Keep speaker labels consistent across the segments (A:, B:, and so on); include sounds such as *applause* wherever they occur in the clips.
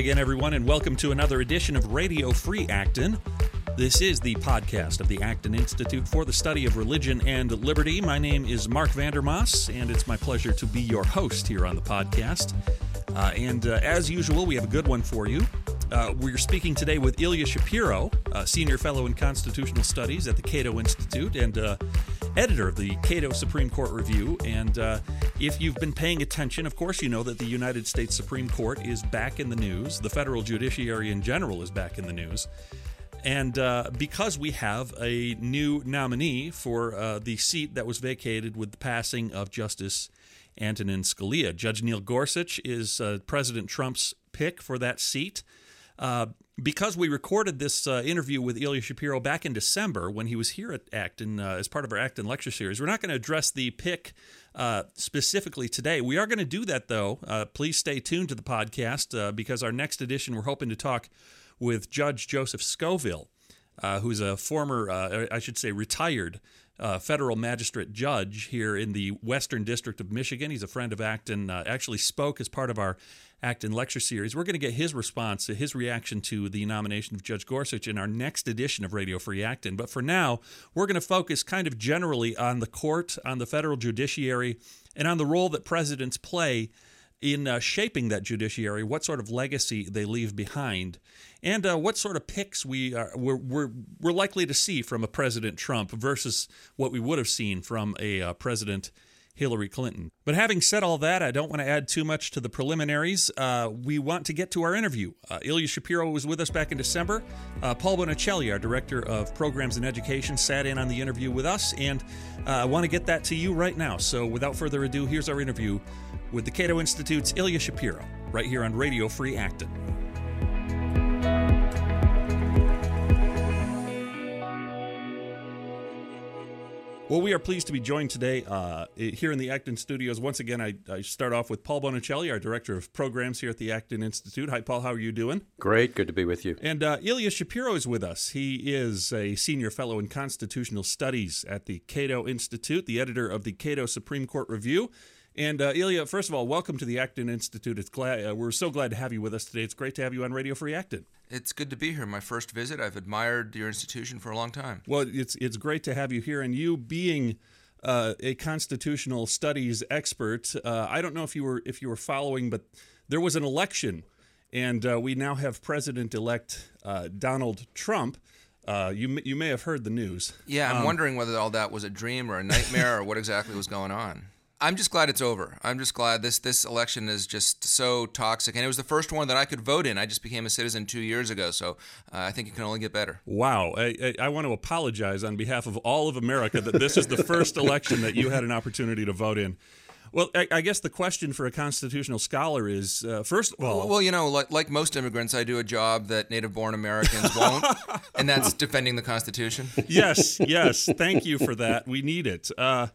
A: again, everyone, and welcome to another edition of Radio Free Acton. This is the podcast of the Acton Institute for the Study of Religion and Liberty. My name is Marc Vander Maas, and it's my pleasure to be your host here on the podcast. Uh, and uh, as usual, we have a good one for you. Uh, we're speaking today with Ilya Shapiro, a Senior Fellow in Constitutional Studies at the Cato Institute and uh, editor of the Cato Supreme Court Review. And uh, if you've been paying attention, of course, you know that the United States Supreme Court is back in the news. The federal judiciary in general is back in the news. And uh, because we have a new nominee for uh, the seat that was vacated with the passing of Justice Antonin Scalia, Judge Neil Gorsuch is uh, President Trump's pick for that seat. Uh, because we recorded this uh, interview with Ilya Shapiro back in December when he was here at Acton uh, as part of our Acton lecture series, we're not going to address the pick specifically today. We are going to do that, though. please stay tuned to the podcast because our next edition, we're hoping to talk with Judge Joseph Scoville, uh, who's a former, uh, I should say, retired uh, federal magistrate judge here in the Western District of Michigan. He's a friend of Acton, uh, actually spoke as part of our Acton lecture series. We're going to get his response, his reaction to the nomination of Judge Gorsuch in our next edition of Radio Free Acton. But for now, we're going to focus kind of generally on the court, on the federal judiciary, and on the role that presidents play in uh, shaping that judiciary, what sort of legacy they leave behind, and uh, what sort of picks we are, we're, we're, we're, likely to see from a President Trump versus what we would have seen from a uh, President Hillary Clinton. But having said all that, I don't want to add too much to the preliminaries. Uh, we want to get to our interview. Uh, Ilya Shapiro was with us back in December. Uh, Paul Bonicelli, our Director of Programs and Education, sat in on the interview with us, and uh, I want to get that to you right now. So without further ado, here's our interview with the Cato Institute's Ilya Shapiro, right here on Radio Free Acton. Well, we are pleased to be joined today uh, here in the Acton studios. Once again, I, I, start off with Paul Bonicelli, our Director of Programs here at the Acton Institute. Hi, Paul. How are you doing?
B: Great. Good to be with you.
A: And uh, Ilya Shapiro is with us. He is a Senior Fellow in Constitutional Studies at the Cato Institute, the editor of the Cato Supreme Court Review. And uh, Ilya, first of all, welcome to the Acton Institute. It's glad uh, we're so glad to have you with us today. It's great to have you on Radio Free Acton.
C: It's good to be here. My first visit. I've admired your institution for a long time.
A: Well, it's it's great to have you here, and you being. Uh, a constitutional studies expert. Uh, I don't know if you were if you were following, but there was an election, and uh, we now have President-elect uh, Donald Trump. Uh, you you may have heard the news.
C: Yeah, I'm um, wondering whether all that was a dream or a nightmare or what exactly was going on. I'm just glad it's over. I'm just glad this this election is just so toxic, and it was the first one that I could vote in. I just became a citizen two years ago, so uh, I think it can only get better.
A: Wow! I, I, I, want to apologize on behalf of all of America that this is the first election that you had an opportunity to vote in. Well, I, I guess the question for a constitutional scholar is uh, first of all.
C: Well, well, you know, like, like most immigrants, I do a job that native-born Americans won't, and that's defending the Constitution. *laughs*
A: Yes, yes. Thank you for that. We need it. Uh,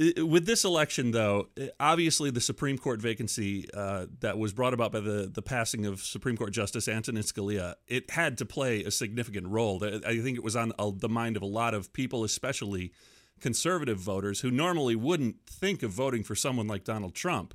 A: with this election, though, obviously the Supreme Court vacancy uh, that was brought about by the, the passing of Supreme Court Justice Antonin Scalia, it had to play a significant role. I think it was on the mind of a lot of people, especially conservative voters, who normally wouldn't think of voting for someone like Donald Trump.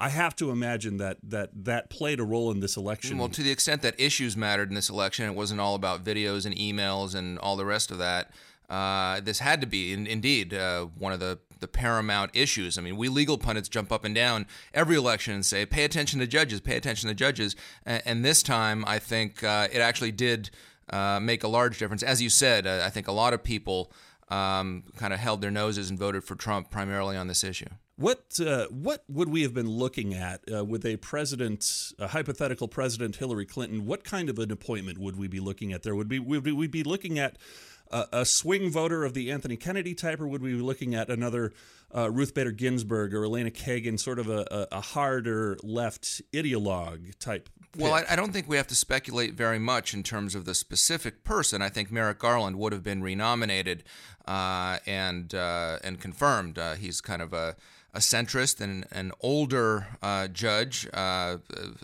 A: I have to imagine that that that played a role in this election.
C: Well, to the extent that issues mattered in this election, it wasn't all about videos and emails and all the rest of that. Uh, this had to be, in, indeed, uh, one of the the paramount issues. I mean, we legal pundits jump up and down every election and say, pay attention to judges, pay attention to judges. And, this time, I think uh, it actually did uh, make a large difference. As you said, uh, I think a lot of people um, kind of held their noses and voted for Trump primarily on this issue.
A: What uh, what would we have been looking at uh, with a president, a hypothetical president Hillary Clinton? What kind of an appointment would we be looking at? There would be would we be looking at a, a swing voter of the Anthony Kennedy type, or would we be looking at another uh, Ruth Bader Ginsburg or Elena Kagan, sort of a, a, a harder left ideologue type? Pick?
C: Well, I, I, don't think we have to speculate very much in terms of the specific person. I think Merrick Garland would have been renominated uh, and uh, and confirmed. Uh, he's kind of a a centrist and an older uh, judge uh,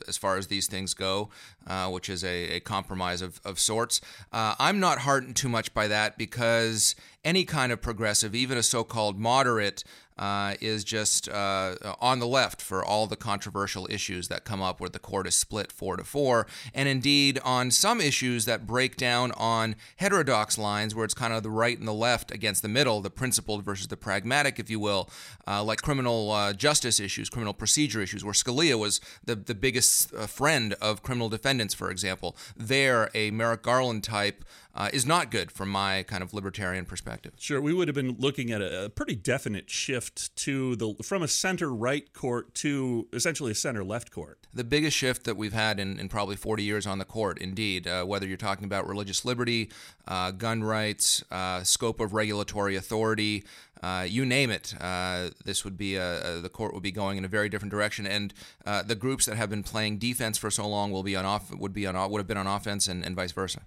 C: as far as these things go, uh, which is a, a, compromise of, of sorts. Uh, I'm not heartened too much by that because any kind of progressive, even a so called moderate, uh, is just uh, on the left for all the controversial issues that come up where the court is split four to four. And indeed, on some issues that break down on heterodox lines where it's kind of the right and the left against the middle, the principled versus the pragmatic, if you will, uh, like criminal uh, justice issues, criminal procedure issues, where Scalia was the, the biggest uh, friend of criminal defendants, for example. There, a Merrick Garland type uh, is not good from my kind of libertarian perspective.
A: Sure, we would have been looking at a, a pretty definite shift to the from a center right court to essentially a center left court.
C: The biggest shift that we've had in, in probably 40 years on the court, indeed, uh, whether you're talking about religious liberty, uh, gun rights, uh, scope of regulatory authority, uh, you name it, uh, this would be a, a, the court would be going in a very different direction, and uh, the groups that have been playing defense for so long will be on off would be on would have been on offense, and, and vice versa.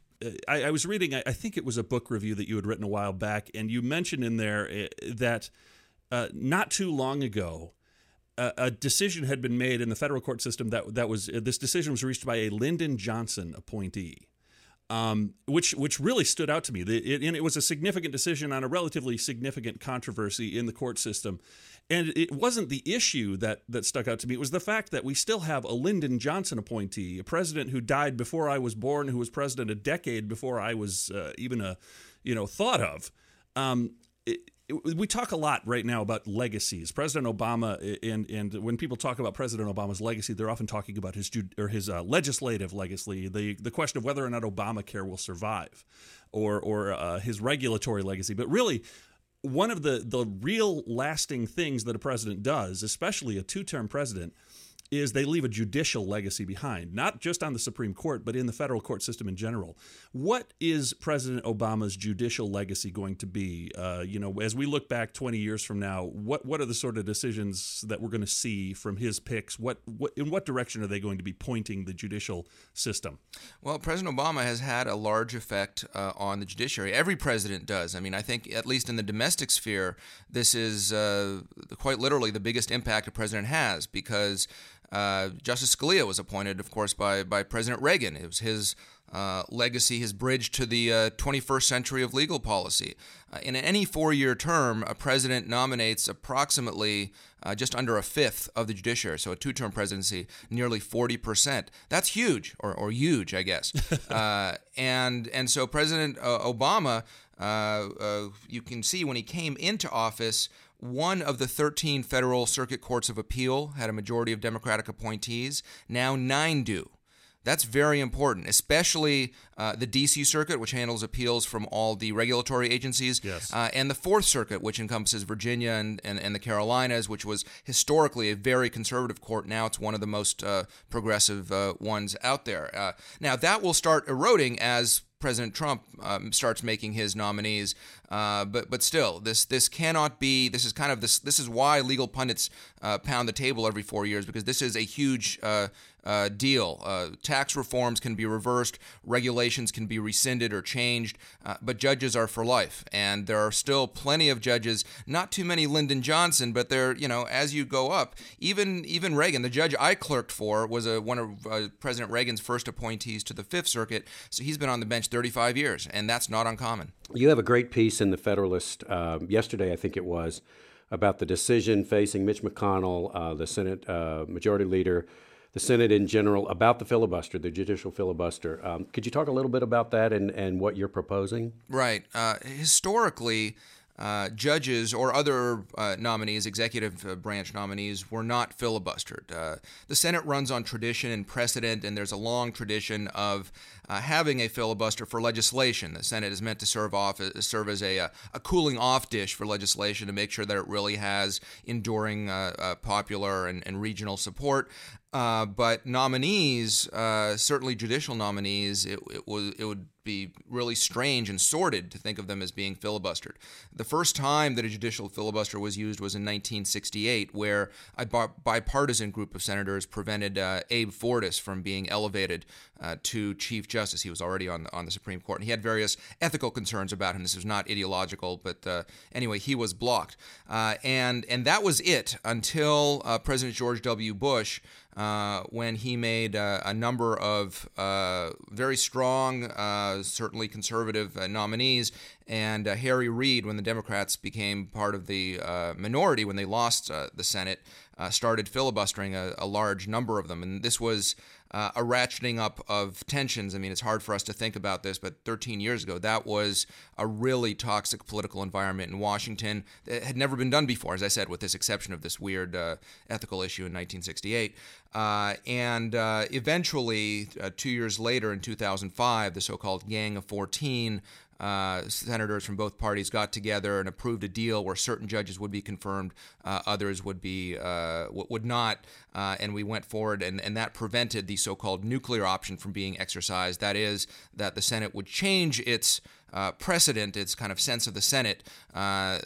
A: I, I, was reading, I, I, think it was a book review that you had written a while back, and you mentioned in there uh, that uh, not too long ago. a decision had been made in the federal court system that that was this decision was reached by a Lyndon Johnson appointee, um, which which really stood out to me. It, and it was a significant decision on a relatively significant controversy in the court system. And it wasn't the issue that that stuck out to me. It was the fact that we still have a Lyndon Johnson appointee, a president who died before I was born, who was president a decade before I was uh, even a you know thought of. Um, it, we talk a lot right now about legacies. President Obama, and and when people talk about President Obama's legacy, they're often talking about his or his uh, legislative legacy, the the question of whether or not Obamacare will survive, or or uh, his regulatory legacy. But really, one of the the real lasting things that a president does, especially a two term president, is they leave a judicial legacy behind, not just on the Supreme Court, but in the federal court system in general. What is President Obama's judicial legacy going to be? Uh, you know, as we look back 20 years from now, what what are the sort of decisions that we're going to see from his picks? What, what in what direction are they going to be pointing the judicial system?
C: Well, President Obama has had a large effect uh, on the judiciary. Every president does. I mean, I think at least in the domestic sphere, this is uh, quite literally the biggest impact a president has because uh, Justice Scalia was appointed, of course, by, by President Reagan. It was his uh, legacy, his bridge to the uh, 21st century of legal policy. Uh, in any four year term, a president nominates approximately uh, just under a fifth of the judiciary. So, a two term presidency, nearly 40%. That's huge, or, or huge, I guess. *laughs* Uh, and, and so, President Obama, you can see when he came into office, one of the 13 federal circuit courts of appeal had a majority of Democratic appointees. Now nine do. That's very important, especially uh, the D.C. Circuit, which handles appeals from all the regulatory agencies,
A: yes.
C: uh, and the Fourth Circuit, which encompasses Virginia and, and, and, the Carolinas, which was historically a very conservative court. Now it's one of the most uh, progressive uh, ones out there. Uh, now, that will start eroding as President Trump um, starts making his nominees. Uh, but but still, this this cannot be. This is kind of this. This is why legal pundits uh, pound the table every four years because this is a huge uh, uh deal. Uh, tax reforms can be reversed, regulations can be rescinded or changed, uh, but judges are for life, and there are still plenty of judges. Not too many Lyndon Johnson, but there you know as you go up, even even Reagan, the judge I clerked for, was a one of President Reagan's first appointees to the Fifth Circuit, so he's been on the bench 35 years, and that's not uncommon.
B: You have a great piece in the Federalist uh, yesterday, I think it was, about the decision facing Mitch McConnell, uh, the Senate uh, Majority Leader, the Senate in general, about the filibuster, the judicial filibuster. Um, could you talk a little bit about that and, and what you're proposing?
C: Right. Uh, historically, uh, judges or other uh, nominees, executive uh, branch nominees, were not filibustered. Uh, the Senate runs on tradition and precedent, and there's a long tradition of uh, having a filibuster for legislation. The Senate is meant to serve off serve as a, a cooling off dish for legislation to make sure that it really has enduring popular and, and, regional support. Uh, but nominees, uh, certainly judicial nominees, it, it, was, it would be really strange and sordid to think of them as being filibustered. The first time that a judicial filibuster was used was in 1968, where a bipartisan group of senators prevented uh, Abe Fortas from being elevated uh, to Chief Justice. He was already on the, on the Supreme Court, and he had various ethical concerns about him. This was not ideological, but uh, anyway, he was blocked, uh, and and that was it until President George W. Bush. Uh, when he made uh, a number of uh, very strong, uh, certainly conservative uh, nominees, And uh, Harry Reid, when the Democrats became part of the uh, minority, when they lost uh, the Senate, uh, started filibustering a, a, large number of them. And this was uh, a ratcheting up of tensions. I mean, it's hard for us to think about this, but 13 years ago, that was a really toxic political environment in Washington that had never been done before, as I said, with this exception of this weird uh, ethical issue in 1968. Uh, and eventually, two years later in 2005, the so called Gang of 14 uh, senators from both parties got together and approved a deal where certain judges would be confirmed, uh, others would be uh, would not, uh, and we went forward, and, and that prevented the so-called nuclear option from being exercised. That is, that the Senate would change its uh, precedent, its kind of sense of the Senate, uh,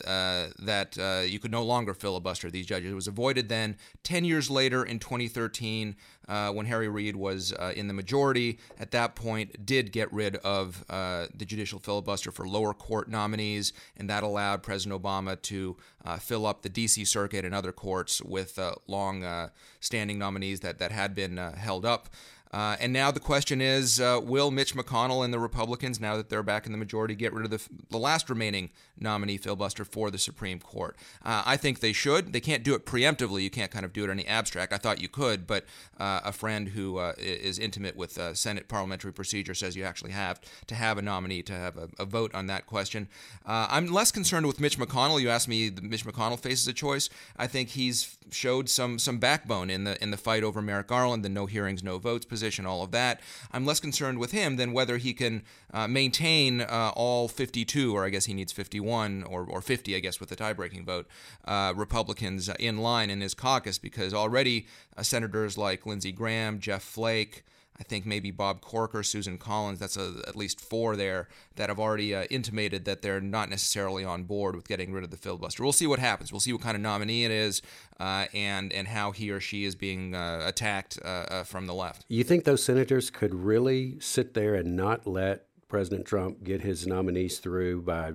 C: uh, that you could no longer filibuster these judges. It was avoided then. Ten years later, in 2013, uh, when Harry Reid was in the majority, at that point, did get rid of the judicial filibuster for lower court nominees, and that allowed President Obama to fill up the D.C. Circuit and other courts with long standing nominees that, that had been held up. Uh, and now the question is uh, will Mitch McConnell and the Republicans, now that they're back in the majority, get rid of the, the last remaining nominee filibuster for the Supreme Court? Uh, I think they should. They can't do it preemptively. You can't kind of do it in the abstract. I thought you could, but uh, a friend who uh, is intimate with uh, Senate parliamentary procedure says you actually have to have a nominee to have a, a vote on that question. I'm less concerned with Mitch McConnell. You asked me, Mitch McConnell faces a choice. I think he's showed some some backbone in the in the fight over Merrick Garland, the no hearings, no votes position, all of that. I'm less concerned with him than whether he can uh, maintain uh, all 52, or I guess he needs 51 or, or 50, I guess, with the tie-breaking vote, uh, Republicans in line in his caucus, because already uh, senators like Lindsey Graham, Jeff Flake. I think maybe Bob Corker, Susan Collins, that's a, at least four there that have already uh, intimated that they're not necessarily on board with getting rid of the filibuster. We'll see what happens. We'll see what kind of nominee it is uh, and, and how he or she is being uh, attacked uh, uh, from the left.
B: You think those senators could really sit there and not let President Trump get his nominees through by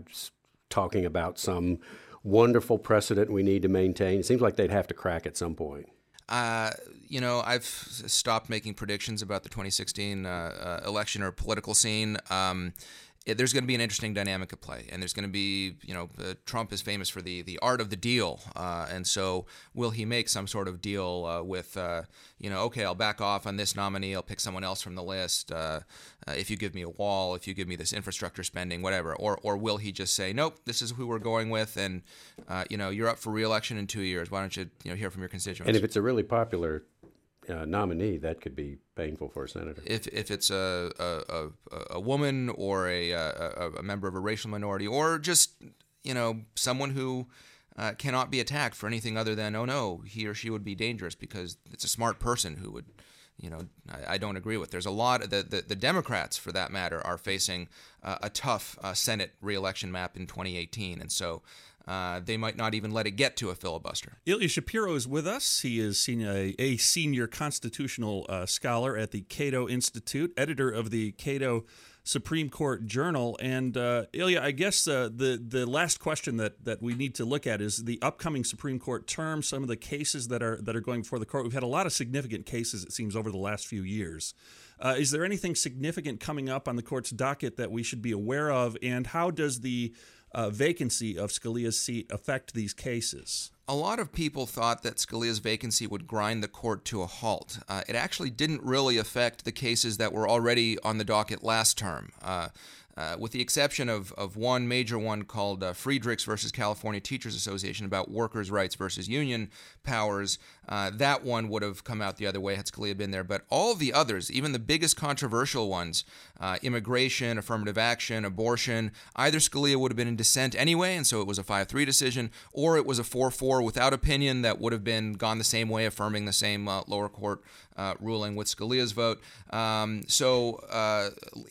B: talking about some wonderful precedent we need to maintain? It seems like they'd have to crack at some point.
C: Uh, you know, I've stopped making predictions about the 2016 uh, uh, election or political scene. Um, it, there's going to be an interesting dynamic at play, and there's going to be, you know, uh, Trump is famous for the the art of the deal, uh, and so will he make some sort of deal uh, with, uh, you know, okay, I'll back off on this nominee, I'll pick someone else from the list. If you give me a wall, if you give me this infrastructure spending, whatever, or or will he just say, nope, this is who we're going with, and you know, you're up for reelection in two years. Why don't you, you know, hear from your constituents?
B: And if it's a really popular uh, nominee, that could be painful for a senator.
C: If, if it's a, a, a, a woman or a, a, a, member of a racial minority or just, you know, someone who uh, cannot be attacked for anything other than, oh no, he or she would be dangerous because it's a smart person who would, you know, I, I don't agree with. There's a lot of the, the, the Democrats, for that matter, are facing uh, a tough uh, Senate reelection map in 2018. And so uh, they might not even let it get to a filibuster.
A: Ilya Shapiro is with us. He is a, a senior constitutional uh, scholar at the Cato Institute, editor of the Cato Supreme Court Journal. And uh, Ilya, I guess uh, the the last question that that we need to look at is the upcoming Supreme Court term. Some of the cases that are that are going before the court. We've had a lot of significant cases, it seems, over the last few years. Uh, is there anything significant coming up on the court's docket that we should be aware of? And how does the uh, vacancy of Scalia's seat affect these cases?
C: A lot of people thought that Scalia's vacancy would grind the court to a halt. Uh, it actually didn't really affect the cases that were already on the docket last term. Uh, uh, with the exception of, of one major one called uh, Friedrichs versus California Teachers Association about workers' rights versus union powers. Uh, that one would have come out the other way had Scalia been there. But all the others, even the biggest controversial ones, uh, immigration, affirmative action, abortion, either Scalia would have been in dissent anyway, and so it was a 5 3 decision, or it was a 4 4 without opinion that would have been gone the same way, affirming the same uh, lower court uh, ruling with Scalia's vote. Um, so uh,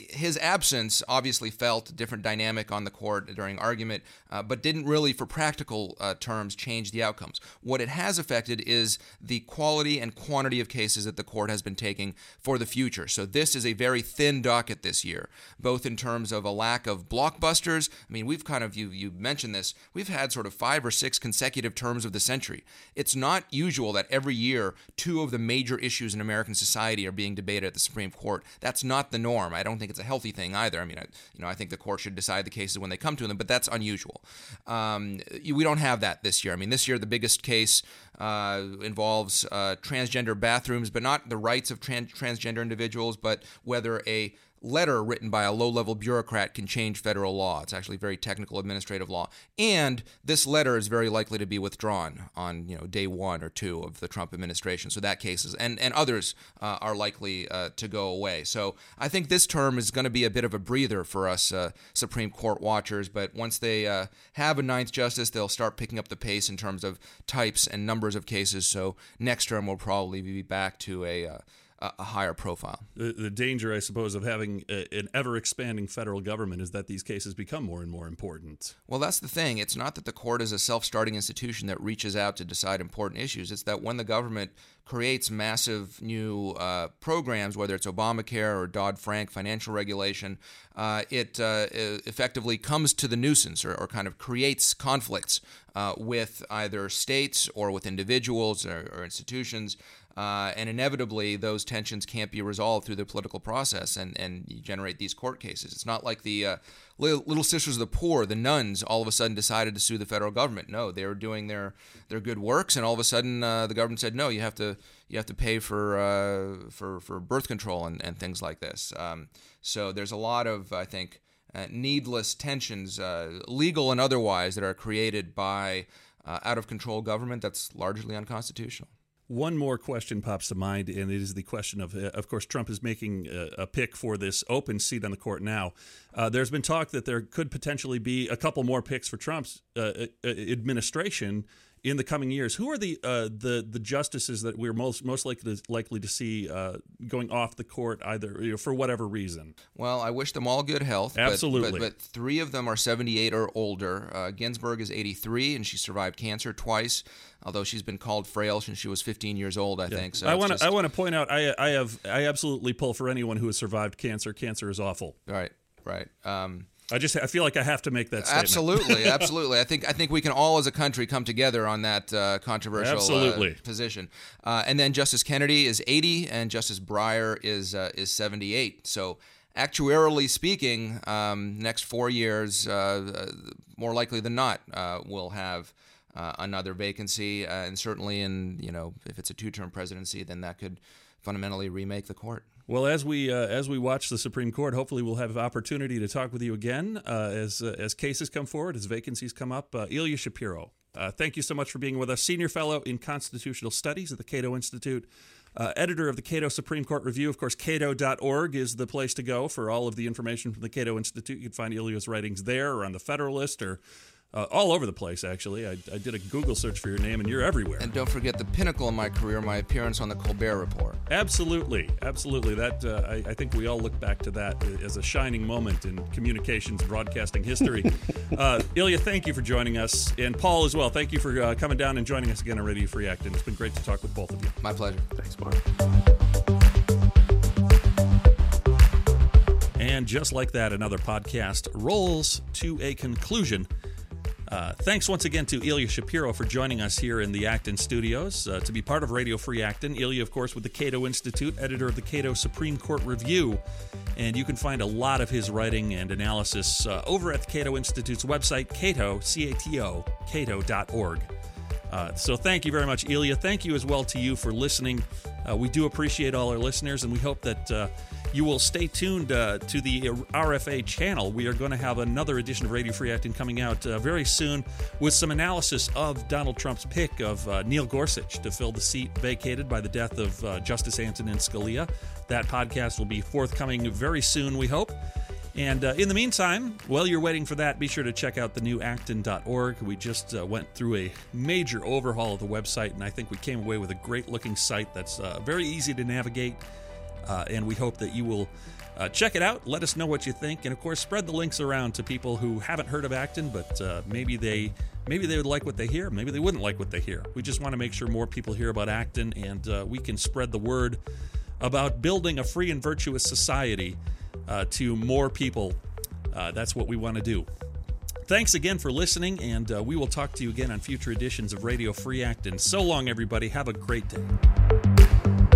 C: his absence obviously felt a different dynamic on the court during argument, but didn't really, for practical terms, change the outcomes. What it has affected is the quality and quantity of cases that the court has been taking for the future. So this is a very thin docket this year, both in terms of a lack of blockbusters. I mean, we've kind of you you mentioned this. We've had sort of five or six consecutive terms of the century. It's not usual that every year two of the major issues in American society are being debated at the Supreme Court. That's not the norm. I don't think it's a healthy thing either. I mean, you know, I think the court should decide the cases when they come to them, but that's unusual. Um, we don't have that this year. I mean, this year the biggest case uh, involves uh, transgender bathrooms, but not the rights of trans- transgender individuals, but whether a letter written by a low level bureaucrat can change federal law. It's actually very technical administrative law. And this letter is very likely to be withdrawn on you know day one or two of the Trump administration. So that case is, and, and others uh, are likely uh, to go away. So I think this term is going to be a bit of a breather for us uh, Supreme Court watchers. But once they uh, have a ninth justice, they'll start picking up the pace in terms of types and numbers of cases. So next term will probably be back to a a higher profile.
A: The, the, danger, I suppose, of having a, an ever expanding federal government is that these cases become more and more important.
C: Well, that's the thing. It's not that the court is a self starting institution that reaches out to decide important issues. It's that when the government creates massive new uh, programs, whether it's Obamacare or Dodd Frank financial regulation, uh, it uh, effectively comes to the nuisance or, or kind of creates conflicts uh, with either states or with individuals or, or institutions. Uh, and inevitably, those tensions can't be resolved through the political process, and, and you generate these court cases. It's not like the uh, Little Sisters of the Poor, the nuns, all of a sudden decided to sue the federal government. No, they were doing their, their good works, and all of a sudden uh, the government said, no, you have to you have to pay for uh, for for birth control and, and things like this. Um, so there's a lot of I think uh, needless tensions, uh, legal and otherwise, that are created by out of control government that's largely unconstitutional.
A: One more question pops to mind, and it is the question of, uh, of course, Trump is making a, a pick for this open seat on the court now. Uh, there's been talk that there could potentially be a couple more picks for Trump's uh, administration in the coming years. Who are the uh, the the justices that we're most most likely to, likely to see uh, going off the court either you know, for whatever reason?
C: Well, I wish them all good health.
A: Absolutely,
C: but, but, but three of them are 78 or older. Uh, Ginsburg is 83, and she survived cancer twice. Although she's been called frail since she was 15 years old, I yeah. think. So
A: I want to I want to point out I I have I absolutely pull for anyone who has survived cancer. Cancer is awful.
C: Right, right. Um,
A: I just I feel like I have to make that statement.
C: Absolutely, *laughs* absolutely. I think I think we can all as a country come together on that uh, controversial uh, position. Uh, and then Justice Kennedy is 80 and Justice Breyer is uh, is 78. So actuarially speaking, um, next four years, uh, uh, more likely than not, we'll have another vacancy. and certainly, in you know, if it's a two-term presidency, then that could fundamentally remake the court.
A: Well, as we uh, as we watch the Supreme Court, hopefully we'll have opportunity to talk with you again uh, as uh, as cases come forward, as vacancies come up. Uh, Ilya Shapiro, uh, thank you so much for being with us, senior fellow in constitutional studies at the Cato Institute. Uh, editor of the Cato Supreme Court Review. Of course, cato.org is the place to go for all of the information from the Cato Institute. You can find Ilya's writings there or on the Federalist or uh, all over the place, actually. I, I, did a Google search for your name, and you're everywhere.
C: And don't forget the pinnacle of my career, my appearance on the Colbert Report.
A: Absolutely, absolutely. That uh, I, I, think we all look back to that as a shining moment in communications broadcasting history. *laughs* uh, Ilya, thank you for joining us, and Paul as well. Thank you for uh, coming down and joining us again on Radio Free Acton. It's been great to talk with both of you.
C: My pleasure.
B: Thanks, Mark.
A: And just like that, another podcast rolls to a conclusion. Uh, thanks once again to Ilya Shapiro for joining us here in the Acton studios uh, to be part of Radio Free Acton. Ilya, of course, with the Cato Institute, editor of the Cato Supreme Court Review. And you can find a lot of his writing and analysis uh, over at the Cato Institute's website, Cato, C A T O, Cato.org. Uh, so thank you very much, Ilya. Thank you as well to you for listening. Uh, we do appreciate all our listeners, and we hope that uh, you will stay tuned uh, to the RFA channel. We are going to have another edition of Radio Free Acton coming out uh, very soon with some analysis of Donald Trump's pick of uh, Neil Gorsuch to fill the seat vacated by the death of uh, Justice Antonin Scalia. That podcast will be forthcoming very soon, we hope. And uh, in the meantime, while you're waiting for that, be sure to check out the new acton.org. We just uh, went through a major overhaul of the website, and I think we came away with a great looking site that's very easy to navigate uh, and we hope that you will uh, check it out. Let us know what you think, and of course, spread the links around to people who haven't heard of Acton, but uh, maybe they maybe they would like what they hear. Maybe they wouldn't like what they hear. We just want to make sure more people hear about Acton, and uh, we can spread the word about building a free and virtuous society uh, to more people. Uh, that's what we want to do. Thanks again for listening, and we will talk to you again on future editions of Radio Free Acton. So long, everybody. Have a great day.